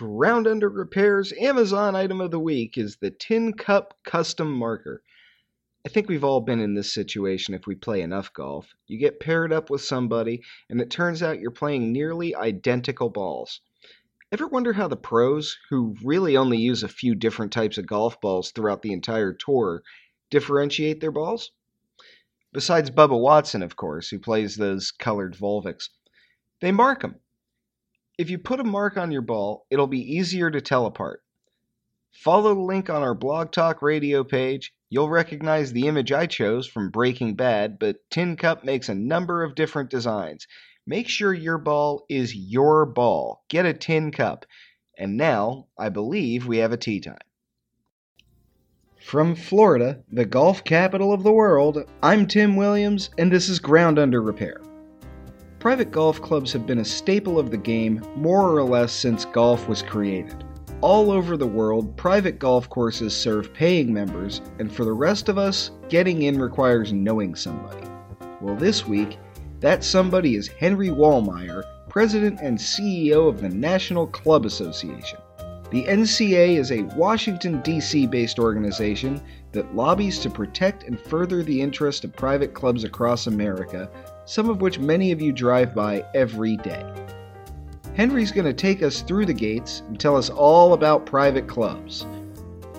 Ground Under Repair's Amazon item of the week is the Tin Cup Custom Marker. I think we've all been in this situation if we play enough golf. You get paired up with somebody, and it turns out you're playing nearly identical balls. Ever wonder how the pros, who really only use a few different types of golf balls throughout the entire tour, differentiate their balls? Besides Bubba Watson, of course, who plays those colored Volviks. They mark them. If you put a mark on your ball, it'll be easier to tell apart. Follow the link on our Blog Talk Radio page. You'll recognize the image I chose from Breaking Bad, but Tin Cup makes a number of different designs. Make sure your ball is your ball. Get a Tin Cup. And now, I believe we have a tee time. From Florida, the golf capital of the world, I'm Tim Williams, and this is Ground Under Repair. Private golf clubs have been a staple of the game more or less since golf was created. All over the world, private golf courses serve paying members, and for the rest of us, getting in requires knowing somebody. Well, this week, that somebody is Henry Wallmeyer, President and CEO of the National Club Association. The NCA is a Washington, D.C. based organization that lobbies to protect and further the interest of private clubs across America some of which many of you drive by every day. Henry's going to take us through the gates and tell us all about private clubs.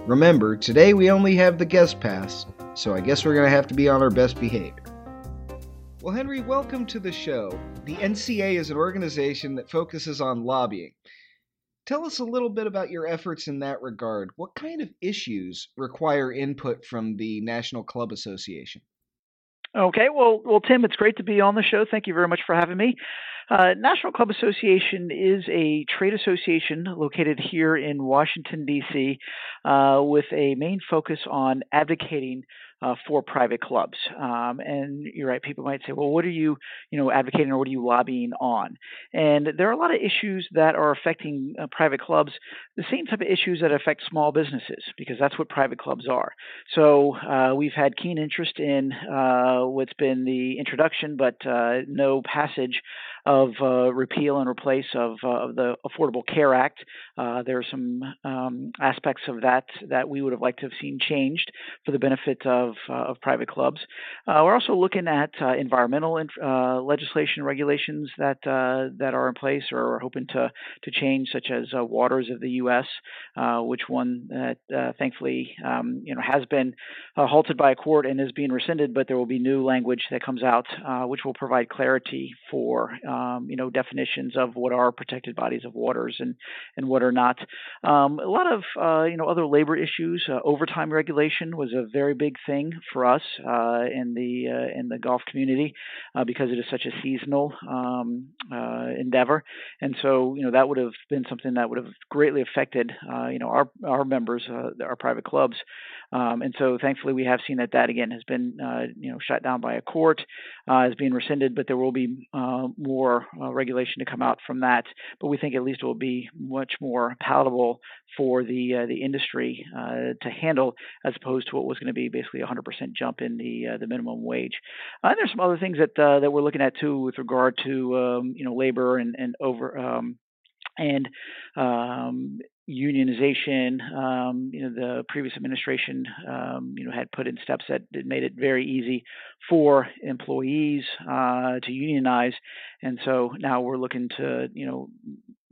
Remember, today we only have the guest pass, so I guess we're going to have to be on our best behavior. Well, Henry, welcome to the show. The NCA is an organization that focuses on lobbying. Tell us a little bit about your efforts in that regard. What kind of issues require input from the National Club Association? Okay, well, well, Tim, it's great to be on the show. Thank you very much for having me. Uh, National Club Association is a trade association located here in Washington, D.C., uh, with a main focus on advocating uh, for private clubs. Um, and you're right, people might say, well, what are you, you know, advocating or what are you lobbying on? And there are a lot of issues that are affecting uh, private clubs, the same type of issues that affect small businesses, because that's what private clubs are. So uh, we've had keen interest in uh, what's been the introduction, but uh, no passage of uh, repeal and replace of, of the Affordable Care Act. there are some um, aspects of that that we would have liked to have seen changed for the benefit of uh, of private clubs. Uh, we're also looking at uh, environmental uh, legislation regulations that uh, that are in place or are hoping to to change, such as Waters of the U.S., which one that thankfully um, you know has been halted by a court and is being rescinded, but there will be new language that comes out which will provide clarity for um, you know definitions of what are protected bodies of waters and and what are not. Um, a lot of you know other labor issues. overtime regulation was a very big thing for us uh, in the uh, in the golf community uh, because it is such a seasonal um, uh, endeavor, and so you know that would have been something that would have greatly affected uh, you know our our members, uh, our private clubs, um, and so thankfully we have seen that that again has been you know shut down by a court, is being rescinded, but there will be more regulation to come out from that. But we think at least it will be much more palatable for the the industry to handle as opposed to what was going to be basically a 100% jump in the uh, the minimum wage. Uh, and there's some other things that uh, that we're looking at too with regard to um, you know labor and and over um, and um, unionization. Um, you know, the previous administration, um, you know, had put in steps that made it very easy for employees uh, to unionize, and so now we're looking to, you know,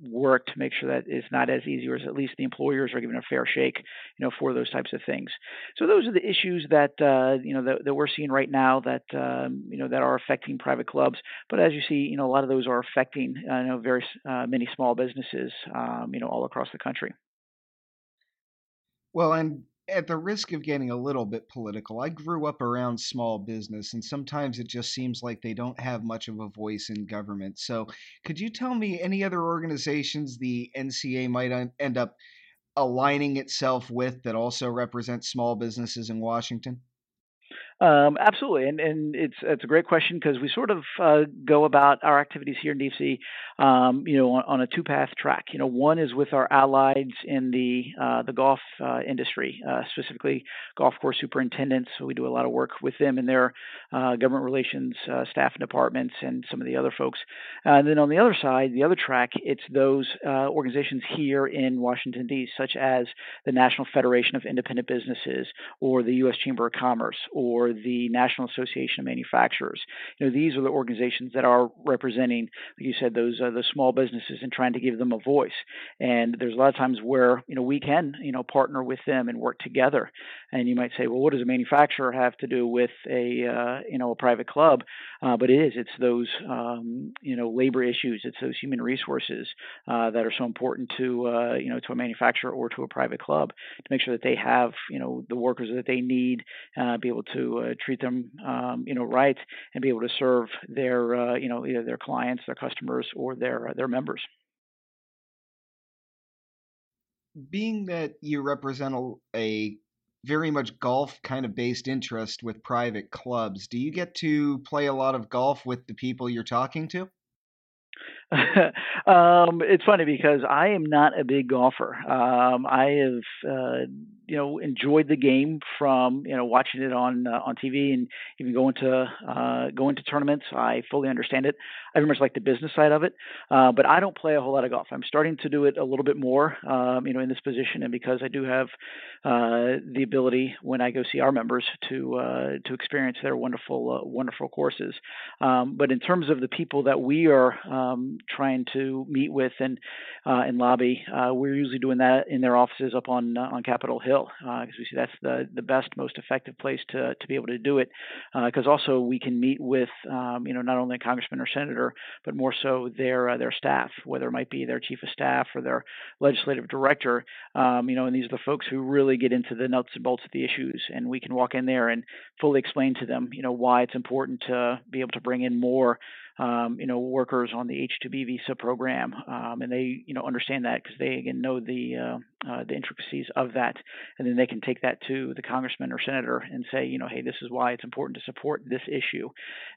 work to make sure that it's not as easy, or at least the employers are given a fair shake, you know, for those types of things. So those are the issues that uh, you know that, that, we're seeing right now that um, you know that are affecting private clubs. But as you see, you know, a lot of those are affecting uh, you know very uh, many small businesses, um, you know, all across the country. Well, and at the risk of getting a little bit political, I grew up around small business, and sometimes it just seems like they don't have much of a voice in government. So, could you tell me any other organizations the NCA might end up aligning itself with that also represent small businesses in Washington? Um, absolutely, and and it's it's a great question because we sort of uh, go about our activities here in DC, um, you know, on, on, a two path track. You know, one is with our allies in the uh, the golf uh, industry, uh, specifically golf course superintendents. So we do a lot of work with them in their uh, government relations uh, staff and departments, and some of the other folks. and then on the other side, the other track, it's those organizations here in Washington D.C., such as the National Federation of Independent Businesses, or the U.S. Chamber of Commerce, or the National Association of Manufacturers. You know, these are the organizations that are representing, like you said, those uh, the small businesses and trying to give them a voice. And there's a lot of times where you know we can you know partner with them and work together. And you might say, well, what does a manufacturer have to do with a uh, you know a private club? Uh, but it is. It's those um, you know labor issues. It's those human resources uh, that are so important to uh, you know to a manufacturer or to a private club to make sure that they have you know the workers that they need, uh, be able to uh, treat them, um, you know, right, and be able to serve their, uh, you know, either their clients, their customers, or their uh, their members. Being that you represent a, a very much golf kind of based interest with private clubs, do you get to play a lot of golf with the people you're talking to? um, it's funny because I am not a big golfer. Um, I have, uh, you know, enjoyed the game from you know watching it on uh, on TV and even going to uh, going to tournaments. I fully understand it. I very much like the business side of it, uh, but I don't play a whole lot of golf. I'm starting to do it a little bit more, um, you know, in this position, and because I do have uh, the ability when I go see our members to uh, to experience their wonderful uh, wonderful courses. Um, but in terms of the people that we are um, trying to meet with and uh, and lobby. Uh, we're usually doing that in their offices up on uh, on Capitol Hill because we see that's the the best, most effective place to to be able to do it. Because also we can meet with um, you know not only a congressman or senator, but more so their their staff, whether it might be their chief of staff or their legislative director. Um, you know, and these are the folks who really get into the nuts and bolts of the issues, and we can walk in there and fully explain to them, you know, why it's important to be able to bring in more um, you know, workers on the H-2B visa program, um, and they, you know, understand that because they again know the uh, uh, the intricacies of that, and then they can take that to the congressman or senator and say, you know, hey, this is why it's important to support this issue,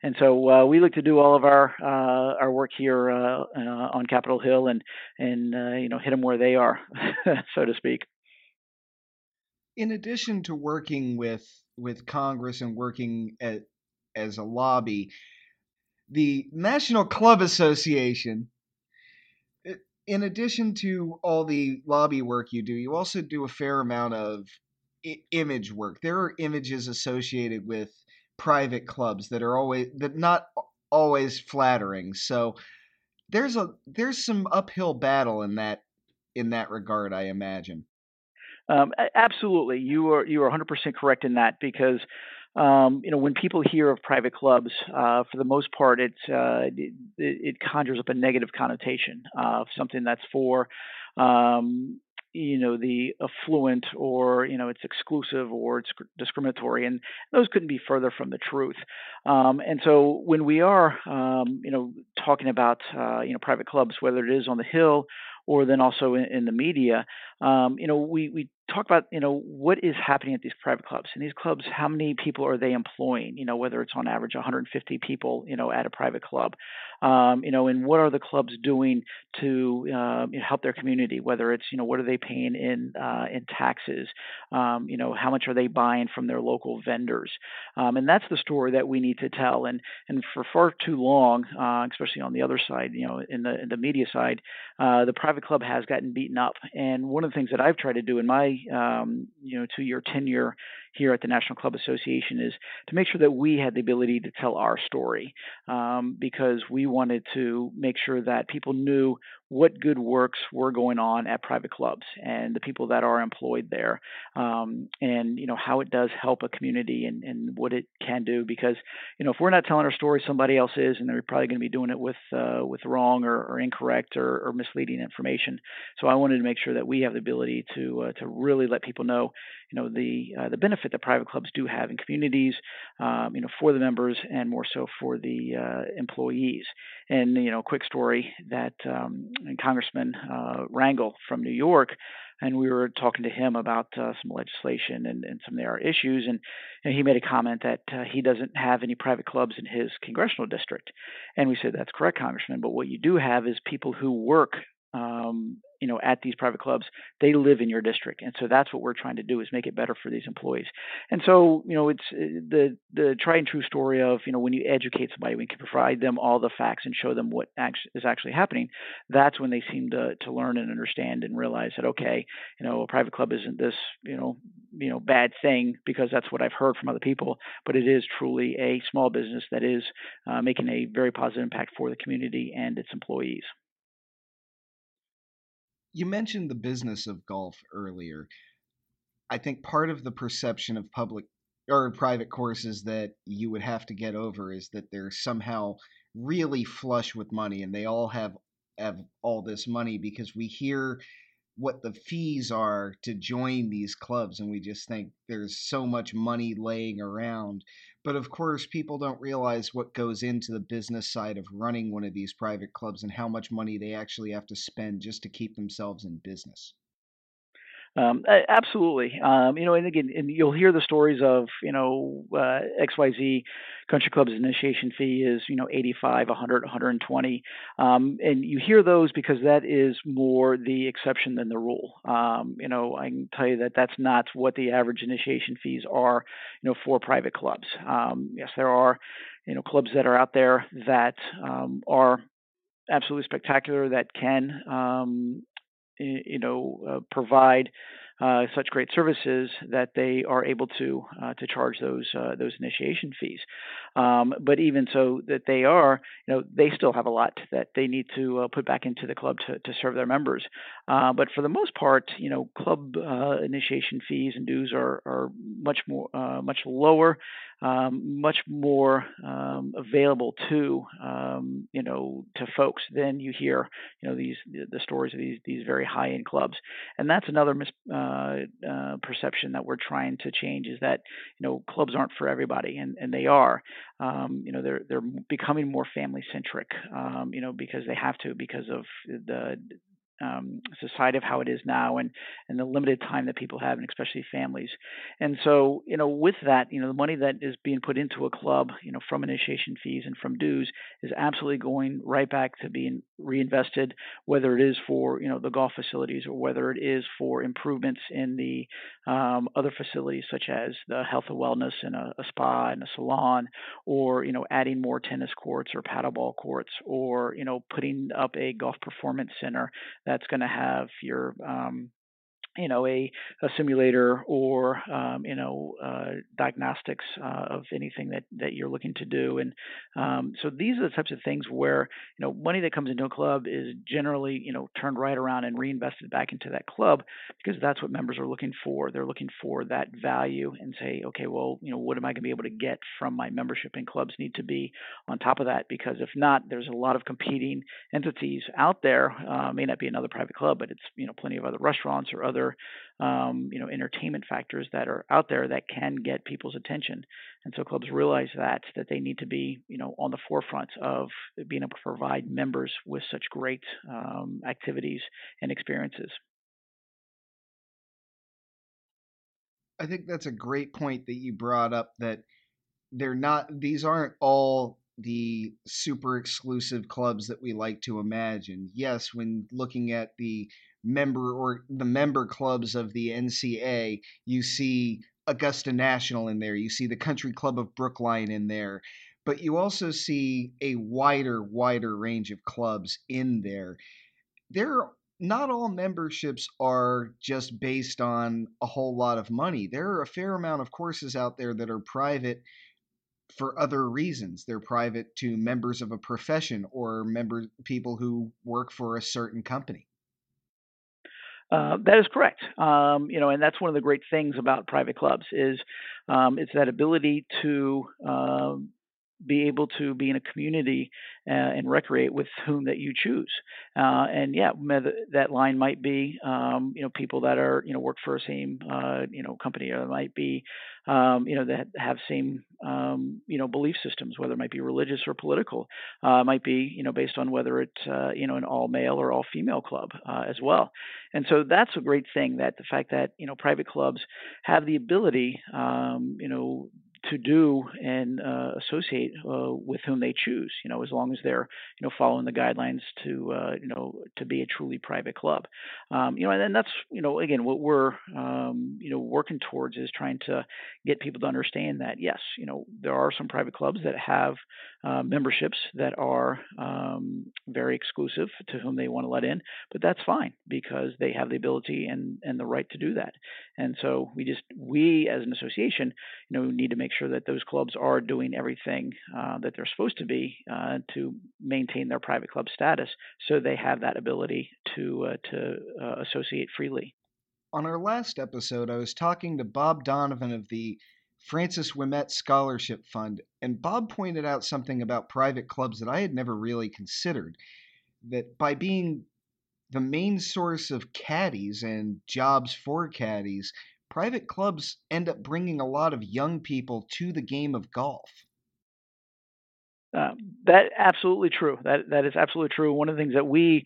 and so uh, we look to do all of our uh, our work here uh, uh, on Capitol Hill and and you know hit them where they are, so to speak. In addition to working with with Congress and working at, as a lobby, the National Club Association, in addition to all the lobby work you do, you also do a fair amount of I- image work. There are images associated with private clubs that are always that not always flattering. So there's a there's some uphill battle in that in that regard, I imagine. Um, absolutely, you are you are 100% correct in that because um, you know, when people hear of private clubs, uh, for the most part, it's, uh, it, it, conjures up a negative connotation of something that's for, um, you know, the affluent or, you know, it's exclusive or it's discriminatory. And those couldn't be further from the truth. Um, and so when we are, um, you know, talking about, uh, you know, private clubs, whether it is on the Hill or then also in, in the media, um, you know, we, we talk about you know what is happening at these private clubs. And these clubs how many people are they employing? You know whether it's on average 150 people you know at a private club. Um, you know and what are the clubs doing to uh, you know, help their community? Whether it's you know what are they paying in uh, in taxes? Um, you know how much are they buying from their local vendors? Um, and that's the story that we need to tell. And and for far too long uh, especially on the other side you know in the in the media side uh, the private club has gotten beaten up. And one of the things that I've tried to do in my um, you know to your tenure here at the National Club Association is to make sure that we had the ability to tell our story um, because we wanted to make sure that people knew what good works were going on at private clubs and the people that are employed there um, and you know how it does help a community and, and what it can do because you know if we're not telling our story somebody else is and they're probably going to be doing it with uh, with wrong or, or incorrect or, or, misleading information. So I wanted to make sure that we have the ability to uh, to really let people know you know the uh, the benefits benefit that private clubs do have in communities, um, you know, for the members and more so for the uh, employees. And you know, quick story that um, Congressman uh, Rangel from New York and we were talking to him about uh, some legislation and, and some of their issues, and, and he made a comment that uh, he doesn't have any private clubs in his congressional district, and we said that's correct, Congressman, but what you do have is people who work um, you know at these private clubs they live in your district and so that's what we're trying to do is make it better for these employees. And so you know it's uh, the the tried and true story of you know when you educate somebody we can provide them all the facts and show them what is actually happening that's when they seem to to learn and understand and realize that okay you know a private club isn't this you know you know bad thing because that's what I've heard from other people but it is truly a small business that is uh, making a very positive impact for the community and its employees you mentioned the business of golf earlier. I think part of the perception of public or private courses that you would have to get over is that they're somehow really flush with money and they all have have all this money because we hear what the fees are to join these clubs and we just think there's so much money laying around but of course people don't realize what goes into the business side of running one of these private clubs and how much money they actually have to spend just to keep themselves in business um, absolutely. Um, you know, and again, and you'll hear the stories of, you know, uh, XYZ country club's initiation fee is, you know, 85, 100, 120. Um, and you hear those because that is more the exception than the rule. Um, you know, I can tell you that that's not what the average initiation fees are, you know, for private clubs. Um, yes, there are, you know, clubs that are out there that um, are absolutely spectacular that can um, you know uh, provide uh, such great services that they are able to uh, to charge those those initiation fees. Um, but even so, that they are, you know, they still have a lot that they need to put back into the club to, to serve their members. But for the most part, you know, club initiation fees and dues are are much more much lower um, much more um, available to um, you know to folks than you hear you know these the stories of these these very high end clubs. And that's another mis- uh, uh, perception that we're trying to change is that you know clubs aren't for everybody and, and they are. Um, you know they're they're becoming more family centric um, you know because they have to because of the um, society of how it is now and and the limited time that people have and especially families. And so you know with that you know the money that is being put into a club you know from initiation fees and from dues is absolutely going right back to being reinvested whether it is for you know the golf facilities or whether it is for improvements in the um, other facilities such as the health and wellness and a, a spa and a salon or you know adding more tennis courts or paddleball courts or you know putting up a golf performance center that's going to have your um, you know a, a simulator or um, you know uh, diagnostics uh, of anything that that you're looking to do. And um, so these are the types of things where you know money that comes into a club is generally you know turned right around and reinvested back into that club because that's what members are looking for. They're looking for that value and say okay well you know what am I going to be able to get from my membership and clubs need to be on top of that? Because if not there's a lot of competing entities out there uh, may not be another private club but it's you know plenty of other restaurants or other other um, you know entertainment factors that are out there that can get people's attention. And so clubs realize that that they need to be you know on the forefront of being able to provide members with such great um, activities and experiences. I think that's a great point that you brought up that they're not these aren't all the super exclusive clubs that we like to imagine. Yes, when looking at the member or the member clubs of the NCA, you see Augusta National in there, you see the Country Club of Brookline in there, but you also see a wider, wider range of clubs in there. There not all memberships are just based on a whole lot of money. There are a fair amount of courses out there that are private for other reasons. They're private to members of a profession or member people who work for a certain company. Uh, that is correct. Um, you know, and that's one of the great things about private clubs is um, it's that ability to um, be able to be in a community uh, and recreate with whom that you choose. Uh, and yeah, that line might be um, you know people that are you know work for a same uh, you know company, or it might be um, you know that have same um, you know belief systems, whether it might be religious or political. Uh, it might be you know based on whether it's uh, you know an all male or all female club uh, as well. And so that's a great thing that the fact that you know private clubs have the ability um, you know to do and uh, associate uh, with whom they choose. You know, as long as they're you know following the guidelines to uh, you know to be a truly private club. Um, you know, and that's you know again what we're um, you know working towards is trying to get people to understand that yes, you know there are some private clubs that have uh, memberships that are um, very exclusive to whom they want to let in, but that's fine because they have the ability and and the right to do that. And so we just we as an association, you know, need to make sure that those clubs are doing everything uh, that they're supposed to be uh, to maintain their private club status, so they have that ability to uh, to uh, associate freely. On our last episode, I was talking to Bob Donovan of the Francis Ouimet Scholarship Fund, and Bob pointed out something about private clubs that I had never really considered. That by being the main source of caddies and jobs for caddies, private clubs end up bringing a lot of young people to the game of golf. Uh, that absolutely true. That that is absolutely true. One of the things that we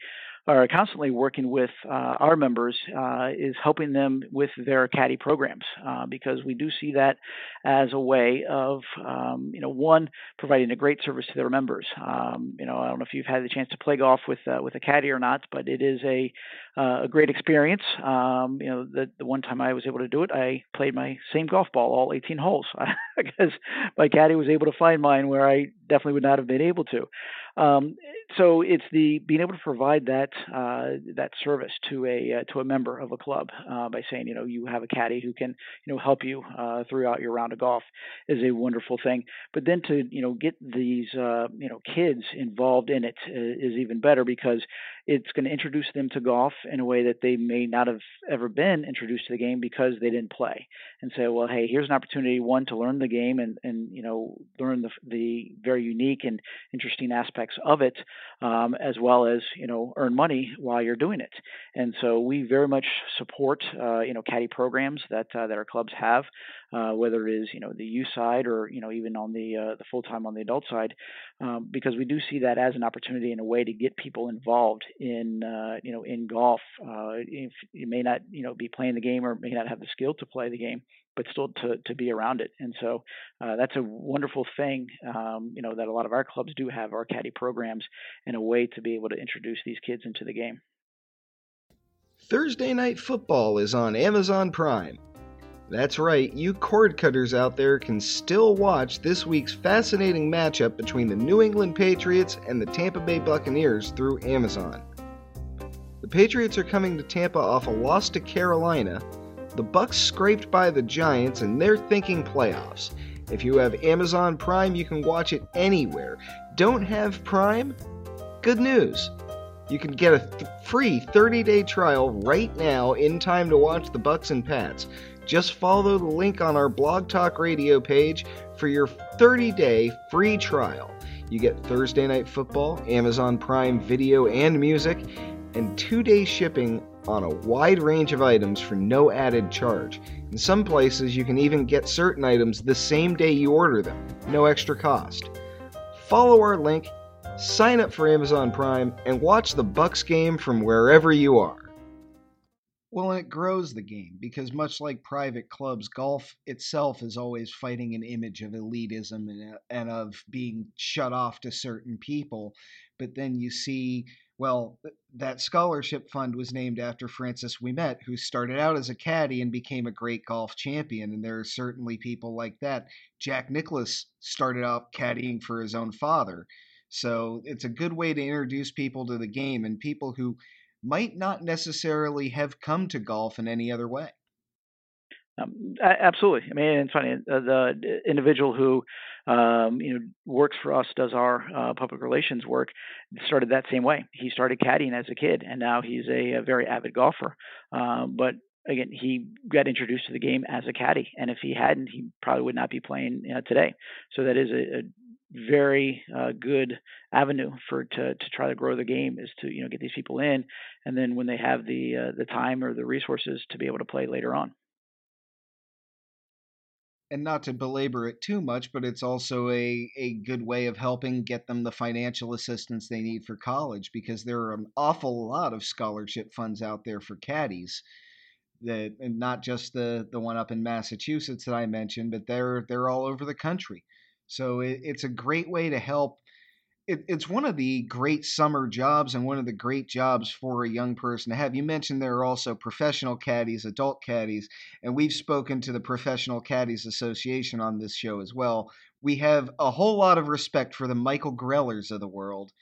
are constantly working with uh, our members uh, is helping them with their caddy programs uh, because we do see that as a way of um, you know one providing a great service to their members. Um, you know I don't know if you've had the chance to play golf with uh, with a caddy or not, but it is a uh, a great experience. Um, you know the the one time I was able to do it, I played my same golf ball all 18 holes because my caddy was able to find mine where I definitely would not have been able to. Um, so it's the being able to provide that uh, that service to a uh, to a member of a club uh, by saying you know you have a caddy who can you know help you uh, throughout your round of golf is a wonderful thing. But then to you know get these uh, you know kids involved in it uh, even better because it's going to introduce them to golf in a way that they may not have ever been introduced to the game because they didn't play. And say, well, hey, here's an opportunity one to learn the game and and you know learn the the very unique and interesting aspects of it, um, as well as you know earn money while you're doing it. And so we very much support uh, you know caddy programs that uh, that our clubs have, uh, whether it is you know the youth side or you know even on the uh, the full time on the adult side, um, because we do see that as an opportunity and a way to get people involved in uh, you know in golf. Uh, if you may not you know be playing the game or may not have the skill to play the game, but still to to be around it. And so uh, that's a wonderful thing. Um, you know that a lot of our clubs do have our caddy programs and a way to be able to introduce these kids into the game. Thursday Night Football is on Amazon Prime. That's right, you cord cutters out there can still watch this week's fascinating matchup between the New England Patriots and the Tampa Bay Buccaneers through Amazon. The Patriots are coming to Tampa off a loss to Carolina. The Bucs scraped by the Giants and they're thinking playoffs. If you have Amazon Prime, you can watch it anywhere. Don't have Prime? Good news. You can get a th- free 30-day trial right now in time to watch the Bucs and Pats. Just follow the link on our Blog Talk Radio page for your 30 day free trial. You get Thursday Night Football, Amazon Prime video and music, and two day shipping on a wide range of items for no added charge. In some places, you can even get certain items the same day you order them, no extra cost. Follow our link, sign up for Amazon Prime, and watch the Bucs game from wherever you are. Well, and it grows the game because much like private clubs, golf itself is always fighting an image of elitism and, uh, and of being shut off to certain people. But then you see, well, that scholarship fund was named after Francis Ouimet, who started out as a caddy and became a great golf champion. And there are certainly people like that. Jack Nicklaus started out caddying for his own father. So it's a good way to introduce people to the game and people who might not necessarily have come to golf in any other way. Um, absolutely. I mean, it's funny. Uh, the individual who, um, you know, works for us, does our uh, public relations work, started that same way. He started caddying as a kid, and now he's a, a very avid golfer. Um, but again, he got introduced to the game as a caddy, and if he hadn't, he probably would not be playing you know, today. So that is a, a very uh, good avenue for to to try to grow the game is to you know get these people in, and then when they have the uh, the time or the resources to be able to play later on. And not to belabor it too much, but it's also a, a good way of helping get them the financial assistance they need for college because there are an awful lot of scholarship funds out there for caddies that and not just the the one up in Massachusetts that I mentioned, but they're they're all over the country. So it, it's a great way to help. It, it's one of the great summer jobs and one of the great jobs for a young person to have. You mentioned there are also professional caddies, adult caddies, and we've spoken to the Professional Caddies Association on this show as well. We have a whole lot of respect for the Michael Grellers of the world.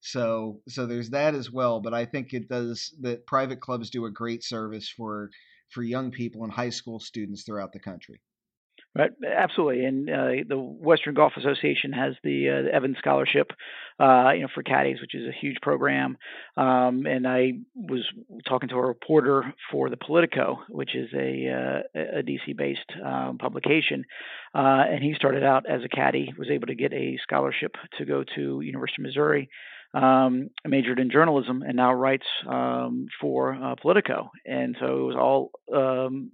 So so there's that as well. But I think it does that private clubs do a great service for for young people and high school students throughout the country. Right, absolutely, and uh, the Western Golf Association has the, uh, the Evans Scholarship, uh, you know, for caddies, which is a huge program. Um, and I was talking to a reporter for the Politico, which is a, uh, a DC-based um, publication, uh, and he started out as a caddy, was able to get a scholarship to go to University of Missouri. Um, majored in journalism and now writes um, for uh, Politico, and so it was all um,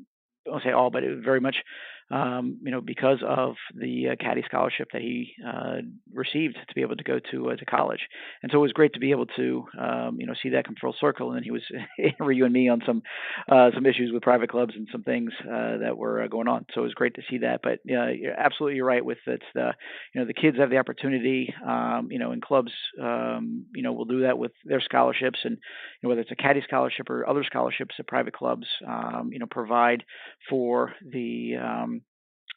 I won't say all, but it was very much um, you know, because of the uh, caddy scholarship that he uh, received to be able to go to uh, to college. And so it was great to be able to, um, you know, see that come full circle. And then he was interviewing me on some uh, some issues with private clubs and some things uh, that were uh, going on. So it was great to see that. But yeah, you're absolutely right with it's the, you know, the kids have the opportunity, um, you know, in clubs, um, you know, will do that with their scholarships and you know, whether it's a caddy scholarship or other scholarships that private clubs, um, you know, provide for the um,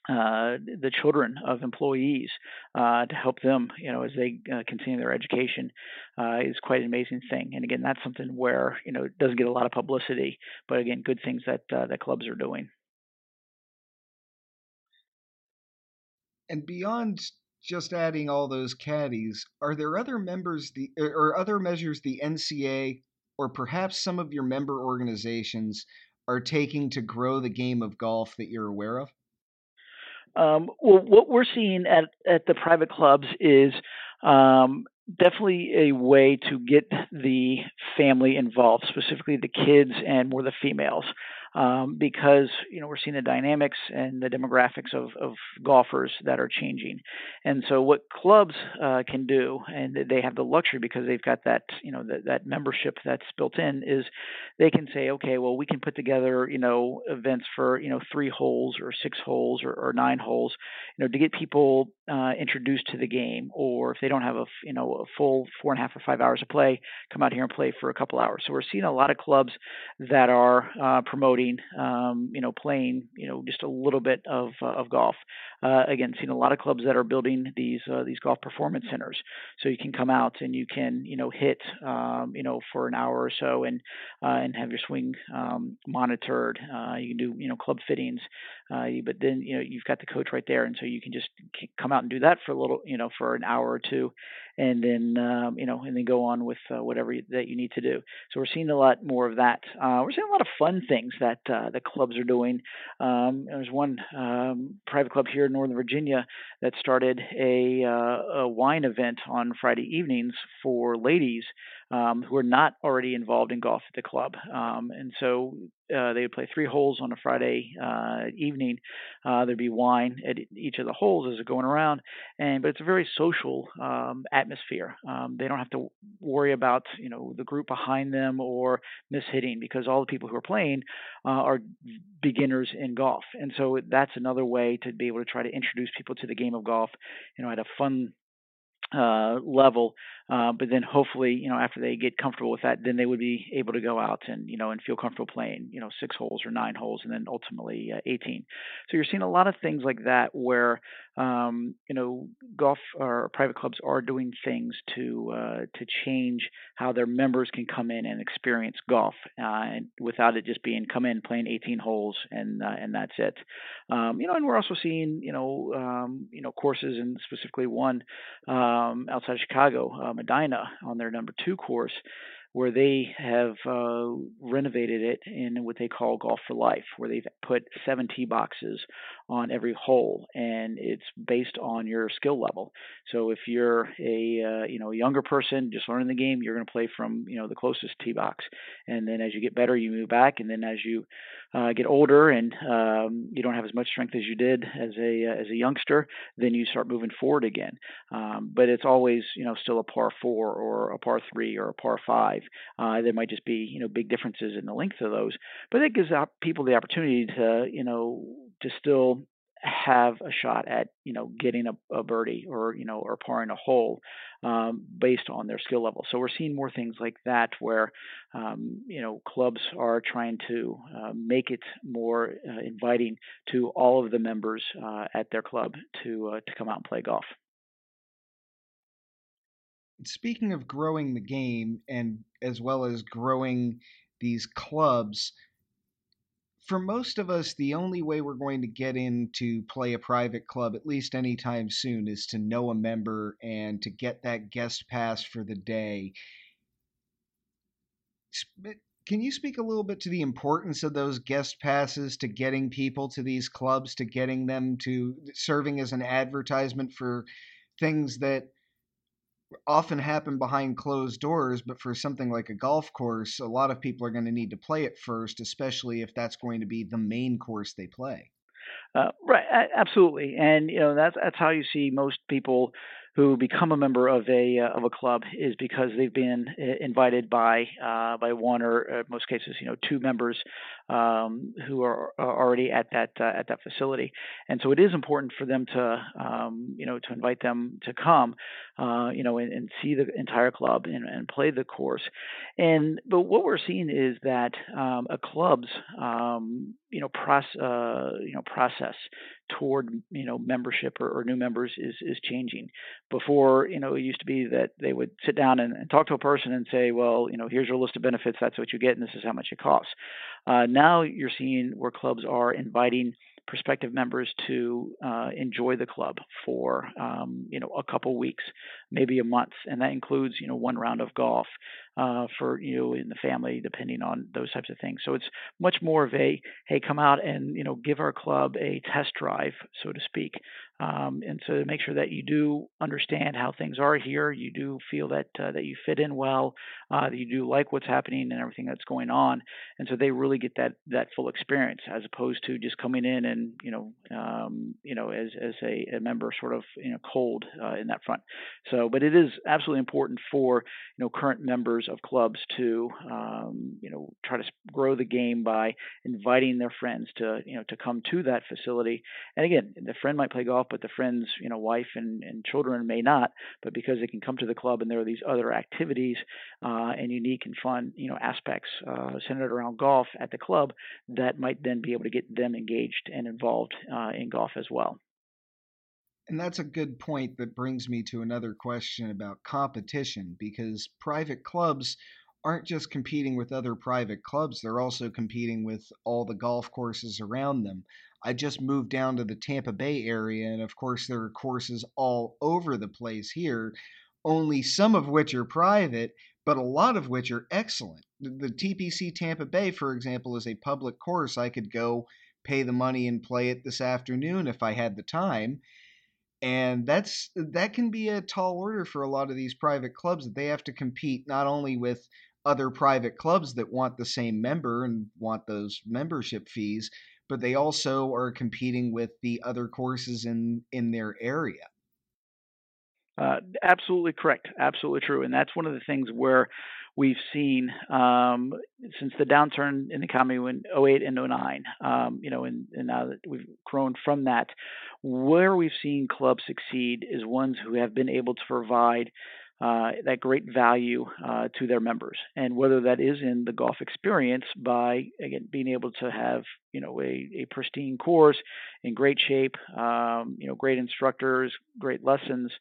uh, the children of employees uh, to help them, you know, as they uh, continue their education, uh, is quite an amazing thing. And again, that's something where you know it doesn't get a lot of publicity, but again, good things that uh, that clubs are doing. And beyond just adding all those caddies, are there other members the or other measures the NCA or perhaps some of your member organizations are taking to grow the game of golf that you're aware of? Um, well, what we're seeing at, at the private clubs is um, definitely a way to get the family involved, specifically the kids and more the females um, because you know we're seeing the dynamics and the demographics of, of golfers that are changing. And so what clubs uh, can do, and they have the luxury because they've got that you know that, that membership that's built in, is they can say, okay, well we can put together you know events for you know three holes or six holes or, or nine holes, you know to get people uh, introduced to the game, or if they don't have a you know a full four and a half or five hours of play, come out here and play for a couple hours. So we're seeing a lot of clubs that are uh, promoting um, you know, playing, you know, just a little bit of uh, of golf. Uh, again, seen a lot of clubs that are building these uh, these golf performance centers, so you can come out and you can, you know, hit, um, you know, for an hour or so and uh, and have your swing um, monitored. Uh, you can do, you know, club fittings, uh, but then you know you've got the coach right there, and so you can just come out and do that for a little, you know, for an hour or two, and then um, you know, and then go on with whatever that you need to do. So we're seeing a lot more of that. We're seeing a lot of fun things that the clubs are doing. Um, there's one um, private club here in Northern Virginia that started a, uh, a wine event on Friday evenings for ladies um, who are not already involved in golf at the club. Um, and so uh, they would play three holes on a Friday uh, evening. Uh, there'd be wine at each of the holes as they're going around, and but it's a very social um, atmosphere. Um, they don't have to worry about you know the group behind them or mishitting because all the people who are playing uh, are beginners in golf, and so that's another way to be able to try to introduce people to the game of golf. You know, at a fun uh, level. Uh, but then hopefully, you know, after they get comfortable with that, then they would be able to go out and, you know, and feel comfortable playing, you know, six holes or nine holes and then ultimately uh, 18. So you're seeing a lot of things like that where, um, you know, golf or private clubs are doing things to, uh, to change how their members can come in and experience golf uh, and without it just being come in playing 18 holes and, uh, and that's it. Um, you know, and we're also seeing, you know, um, you know, courses and specifically one, um, outside of Chicago, Medinah, on their number two course, where they have uh, renovated it in what they call Golf for Life, where they've put seven tee boxes on every hole, and it's based on your skill level. So if you're a uh, you know younger person just learning the game, you're going to play from you know the closest tee box, and then as you get better, you move back, and then as you uh, get older and um, you don't have as much strength as you did as a uh, as a youngster, then you start moving forward again. Um, but it's always you know still a par four or a par three or a par five. Uh, there might just be you know big differences in the length of those, but it gives people the opportunity to you know to still have a shot at you know getting a, a birdie or you know or parring a hole um, based on their skill level. So we're seeing more things like that where um, you know clubs are trying to uh, make it more uh, inviting to all of the members uh, at their club to uh, to come out and play golf. Speaking of growing the game and as well as growing these clubs, for most of us, the only way we're going to get in to play a private club, at least anytime soon, is to know a member and to get that guest pass for the day. Can you speak a little bit to the importance of those guest passes to getting people to these clubs, to getting them to serving as an advertisement for things that often happen behind closed doors, but for something like a golf course, a lot of people are going to need to play it first, especially if that's going to be the main course they play. Uh, right, absolutely, and you know that's that's how you see most people who become a member of a uh, of a club is because they've been uh, invited by uh, by one or uh, most cases you know two members um, who are, are, already at that uh, at that facility, and so it is important for them to um, you know to invite them to come uh, you know and, and, see the entire club and, and, play the course, and but what we're seeing is that um, a club's um, you know process you know process toward you know membership or, or, new members is is changing. Before you know it used to be that they would sit down and, and, talk to a person and say, well you know here's your list of benefits, that's what you get, and this is how much it costs. Uh, now you're seeing where clubs are inviting prospective members to uh, enjoy the club for um, you know a couple weeks, maybe a month, and that includes you know one round of golf uh, for you know, in the family, depending on those types of things. So it's much more of a hey, come out and you know give our club a test drive, so to speak, um, and so to make sure that you do understand how things are here, you do feel that uh, that you fit in well, uh, that you do like what's happening and everything that's going on, and so they really get that that full experience as opposed to just coming in and you know um, you know as as a, a, member sort of you know cold uh, in that front. So, but it is absolutely important for you know current members of clubs to um, you know try to grow the game by inviting their friends to you know to come to that facility. And again, the friend might play golf but the friend's you know wife and, and children may not. But because they can come to the club and there are these other activities uh, and unique and fun you know aspects uh, centered around golf at the club, that might then be able to get them engaged and involved uh, in golf as well. And that's a good point that brings me to another question about competition because private clubs aren't just competing with other private clubs, they're also competing with all the golf courses around them. I just moved down to the Tampa Bay area, and of course, there are courses all over the place here, only some of which are private, but a lot of which are excellent. The TPC Tampa Bay, for example, is a public course. I could go pay the money and play it this afternoon if I had the time. And that's that can be a tall order for a lot of these private clubs that they have to compete not only with other private clubs that want the same member and want those membership fees, but they also are competing with the other courses in in their area. Uh, absolutely correct. Absolutely true. And that's one of the things where we've seen um, since the downturn in the economy in 08 and 09, um, you know, and, and, now that we've grown from that, where we've seen clubs succeed is ones who have been able to provide uh, that great value uh, to their members, and whether that is in the golf experience by again being able to have you know a, a pristine course in great shape, um, you know great instructors, great lessons,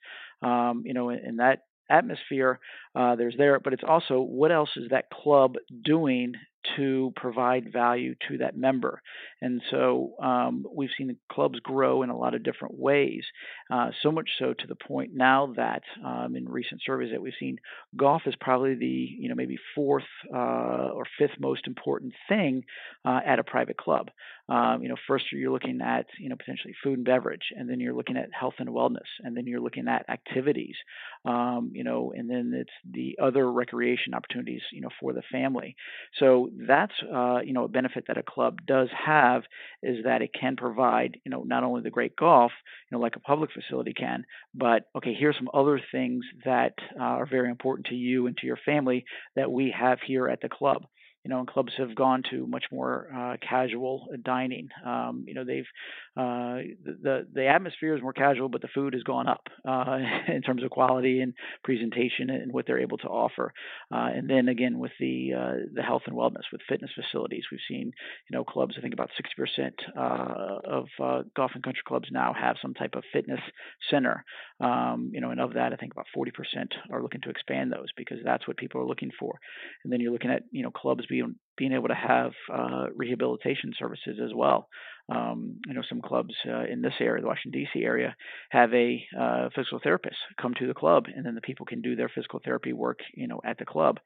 um, you know, and that atmosphere uh, there's there, but it's also what else is that club doing to provide value to that member. And so um, we've seen clubs grow in a lot of different ways, uh, so much so to the point now that um, in recent surveys that we've seen, golf is probably the you know maybe fourth uh, or fifth most important thing uh, at a private club. Um, you know, first you're looking at you know potentially food and beverage, and then you're looking at health and wellness, and then you're looking at activities, um, you know, and then it's the other recreation opportunities, you know, for the family. So that's uh, you know a benefit that a club does have is that it can provide you know not only the great golf, you know, like a public facility can, but okay, here's some other things that uh, are very important to you and to your family that we have here at the club you know, and clubs have gone to much more uh, casual dining. Um, you know, they've uh, the the atmosphere is more casual, but the food has gone up uh, in terms of quality and presentation and what they're able to offer. Uh, and then again with the uh, the health and wellness with fitness facilities, we've seen you know clubs. I think about 60% uh, of golf and country clubs now have some type of fitness center. Um, you know, and of that, I think about 40% are looking to expand those because that's what people are looking for. And then you're looking at you know clubs being being able to have uh, rehabilitation services as well. Um, you know, some clubs uh, in this area, the Washington D.C. area, have a uh, physical therapist come to the club, and then the people can do their physical therapy work, you know, at the club.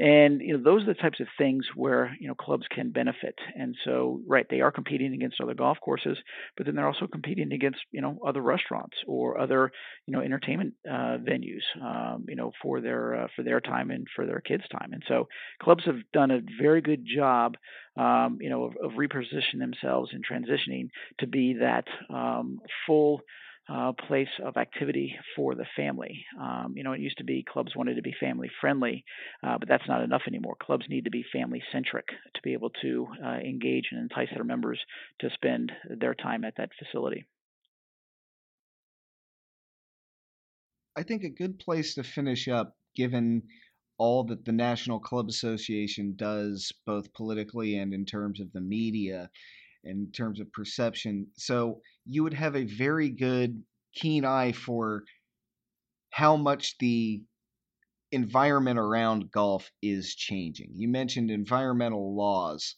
And you know, those are the types of things where you know clubs can benefit. And so, right, they are competing against other golf courses, but then they're also competing against you know other restaurants or other you know entertainment uh, venues, um, you know, for their uh, for their time and for their kids' time. And so, clubs have done a very good job, um, you know, of, of repositioning themselves and transitioning to be that um, full uh, place of activity for the family. Um, you know, it used to be clubs wanted to be family friendly, uh, but that's not enough anymore. Clubs need to be family centric to be able to uh, engage and entice their members to spend their time at that facility. I think a good place to finish up, given all that the National Club Association does, both politically and in terms of the media, in terms of perception. So you would have a very good, keen eye for how much the environment around golf is changing. You mentioned environmental laws,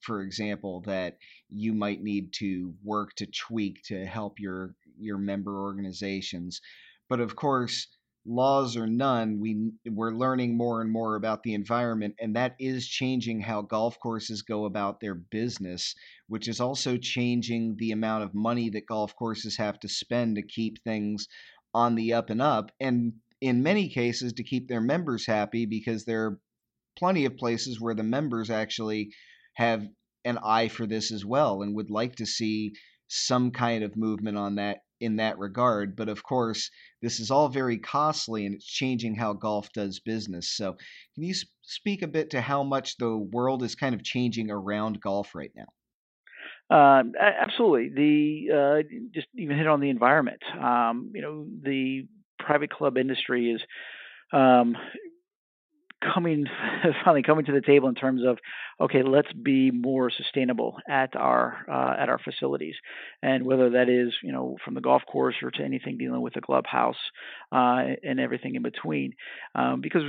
for example, that you might need to work to tweak to help your your member organizations. But of course, laws or none, we we're learning more and more about the environment, and that is changing how golf courses go about their business, which is also changing the amount of money that golf courses have to spend to keep things on the up and up, and in many cases to keep their members happy because there are plenty of places where the members actually have an eye for this as well and would like to see some kind of movement on that in that regard. But of course, this is all very costly and it's changing how golf does business. So, can you speak a bit to how much the world is kind of changing around golf right now? Uh, absolutely. The uh, just even hit on the environment. Um, you know, the private club industry is um, coming finally coming to the table in terms of okay let's be more sustainable at our uh, at our facilities and whether that is you know from the golf course or to anything dealing with the clubhouse uh, and everything in between um, because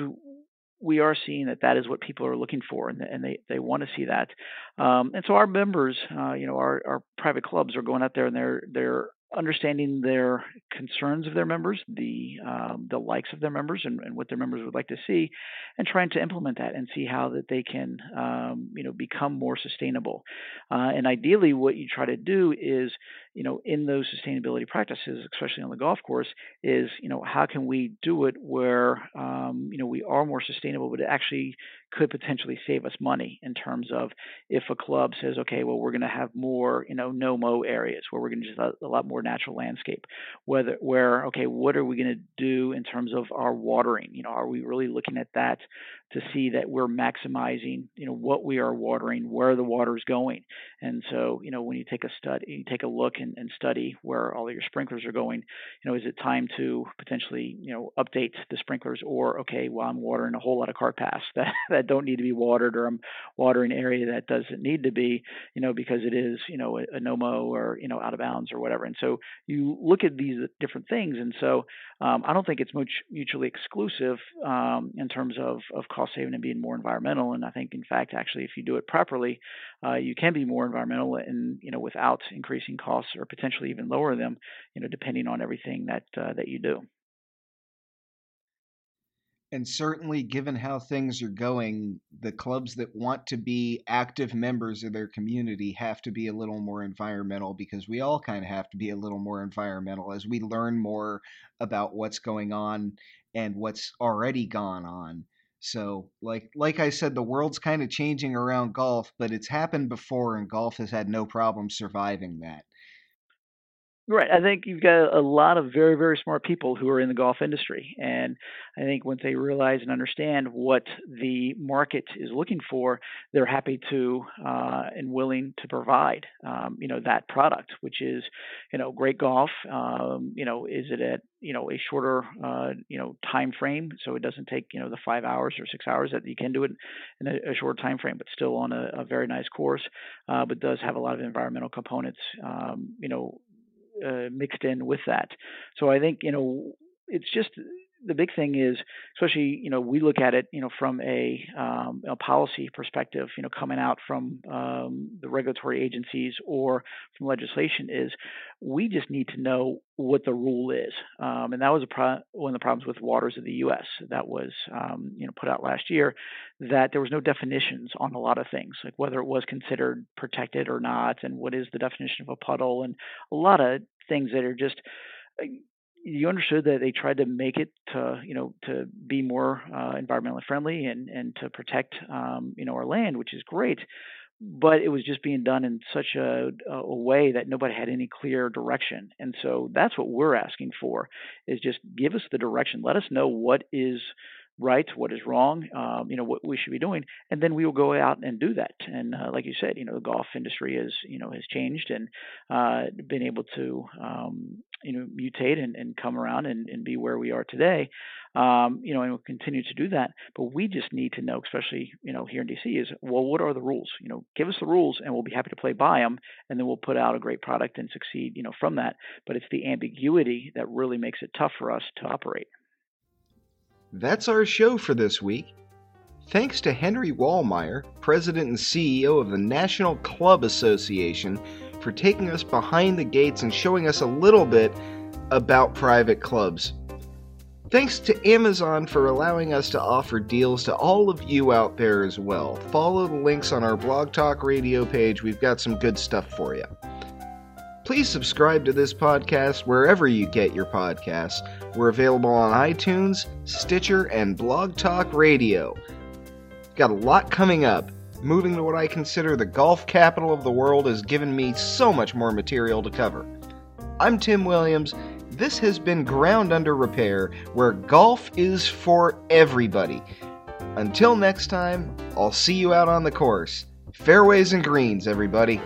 we are seeing that that is what people are looking for, and, and they, they want to see that. Um, and so our members, uh, you know, our, our private clubs are going out there and they're they're understanding their concerns of their members, the um, the likes of their members, and, and, what their members would like to see, and trying to implement that and see how that they can um, you know become more sustainable. Uh, and ideally, what you try to do is you know in those sustainability practices, especially on the golf course, is you know how can we do it where um, you know we are more sustainable, but it actually could potentially save us money in terms of if a club says, okay, well, we're going to have more, you know, no mow areas where we're going to just a, a lot more natural landscape. Whether where okay, what are we going to do in terms of our watering? You know, are we really looking at that to see that we're maximizing, you know, what we are watering, where the water is going. And so, you know, when you take a study, you take a look and, and study where all your sprinklers are going, you know, is it time to potentially, you know, update the sprinklers or, okay, well, I'm watering a whole lot of car paths that, that don't need to be watered, or I'm watering an area that doesn't need to be, you know, because it is, you know, a, a no-mow or you know out of bounds or whatever. And so you look at these different things, and so um, I don't think it's much mutually exclusive um, in terms of of cost saving and being more environmental. And I think, in fact, actually, if you do it properly, uh, you can be more environmental and you know without increasing costs or potentially even lower them, you know, depending on everything that uh, that you do. And certainly, given how things are going, the clubs that want to be active members of their community have to be a little more environmental because we all kind of have to be a little more environmental as we learn more about what's going on and what's already gone on. So, like like I said, the world's kind of changing around golf, but it's happened before, and golf has had no problem surviving that. Right. I think you've got a lot of very, very smart people who are in the golf industry. And I think once they realize and understand what the market is looking for, they're happy to uh, and willing to provide, um, you know, that product, which is, you know, great golf. Um, you know, is it at, you know, a shorter, uh, you know, time frame. So it doesn't take, you know, the five hours or six hours that you can do it in a, a short time frame, but still on a, a very nice course, uh, but does have a lot of environmental components, um, you know, uh, mixed in with that. So I think you know it's just the big thing is, especially you know, we look at it you know from a, um, a policy perspective, you know, coming out from um, the regulatory agencies or from legislation is we just need to know what the rule is, um, and that was pro- one of the problems with Waters of the U.S. that was um, you know put out last year that there was no definitions on a lot of things, like whether it was considered protected or not, and what is the definition of a puddle, and a lot of things that are just you understood that they tried to make it to you know to be more uh, environmentally friendly and and to protect um, you know our land, which is great. But it was just being done in such a, a way that nobody had any clear direction, and so that's what we're asking for: is just give us the direction. Let us know what is right, what is wrong, um, you know, what we should be doing, and then we will go out and do that. And uh, like you said, you know, the golf industry has you know, has changed and uh, been able to, um, you know, mutate and, and come around and, and be where we are today. Um, you know, and we'll continue to do that. But we just need to know, especially, you know, here in DC, is well, what are the rules? You know, give us the rules, and we'll be happy to play by them, and then we'll put out a great product and succeed, you know, from that. But it's the ambiguity that really makes it tough for us to operate. That's our show for this week. Thanks to Henry Wallmeyer, President and CEO of the National Club Association, for taking us behind the gates and showing us a little bit about private clubs. Thanks to Amazon for allowing us to offer deals to all of you out there as well. Follow the links on our Blog Talk Radio page, we've got some good stuff for you. Please subscribe to this podcast wherever you get your podcasts. We're available on iTunes, Stitcher, and Blog Talk Radio. Got a lot coming up. Moving to what I consider the golf capital of the world has given me so much more material to cover. I'm Tim Williams. This has been Ground Under Repair, where golf is for everybody. Until next time, I'll see you out on the course. Fairways and greens, everybody.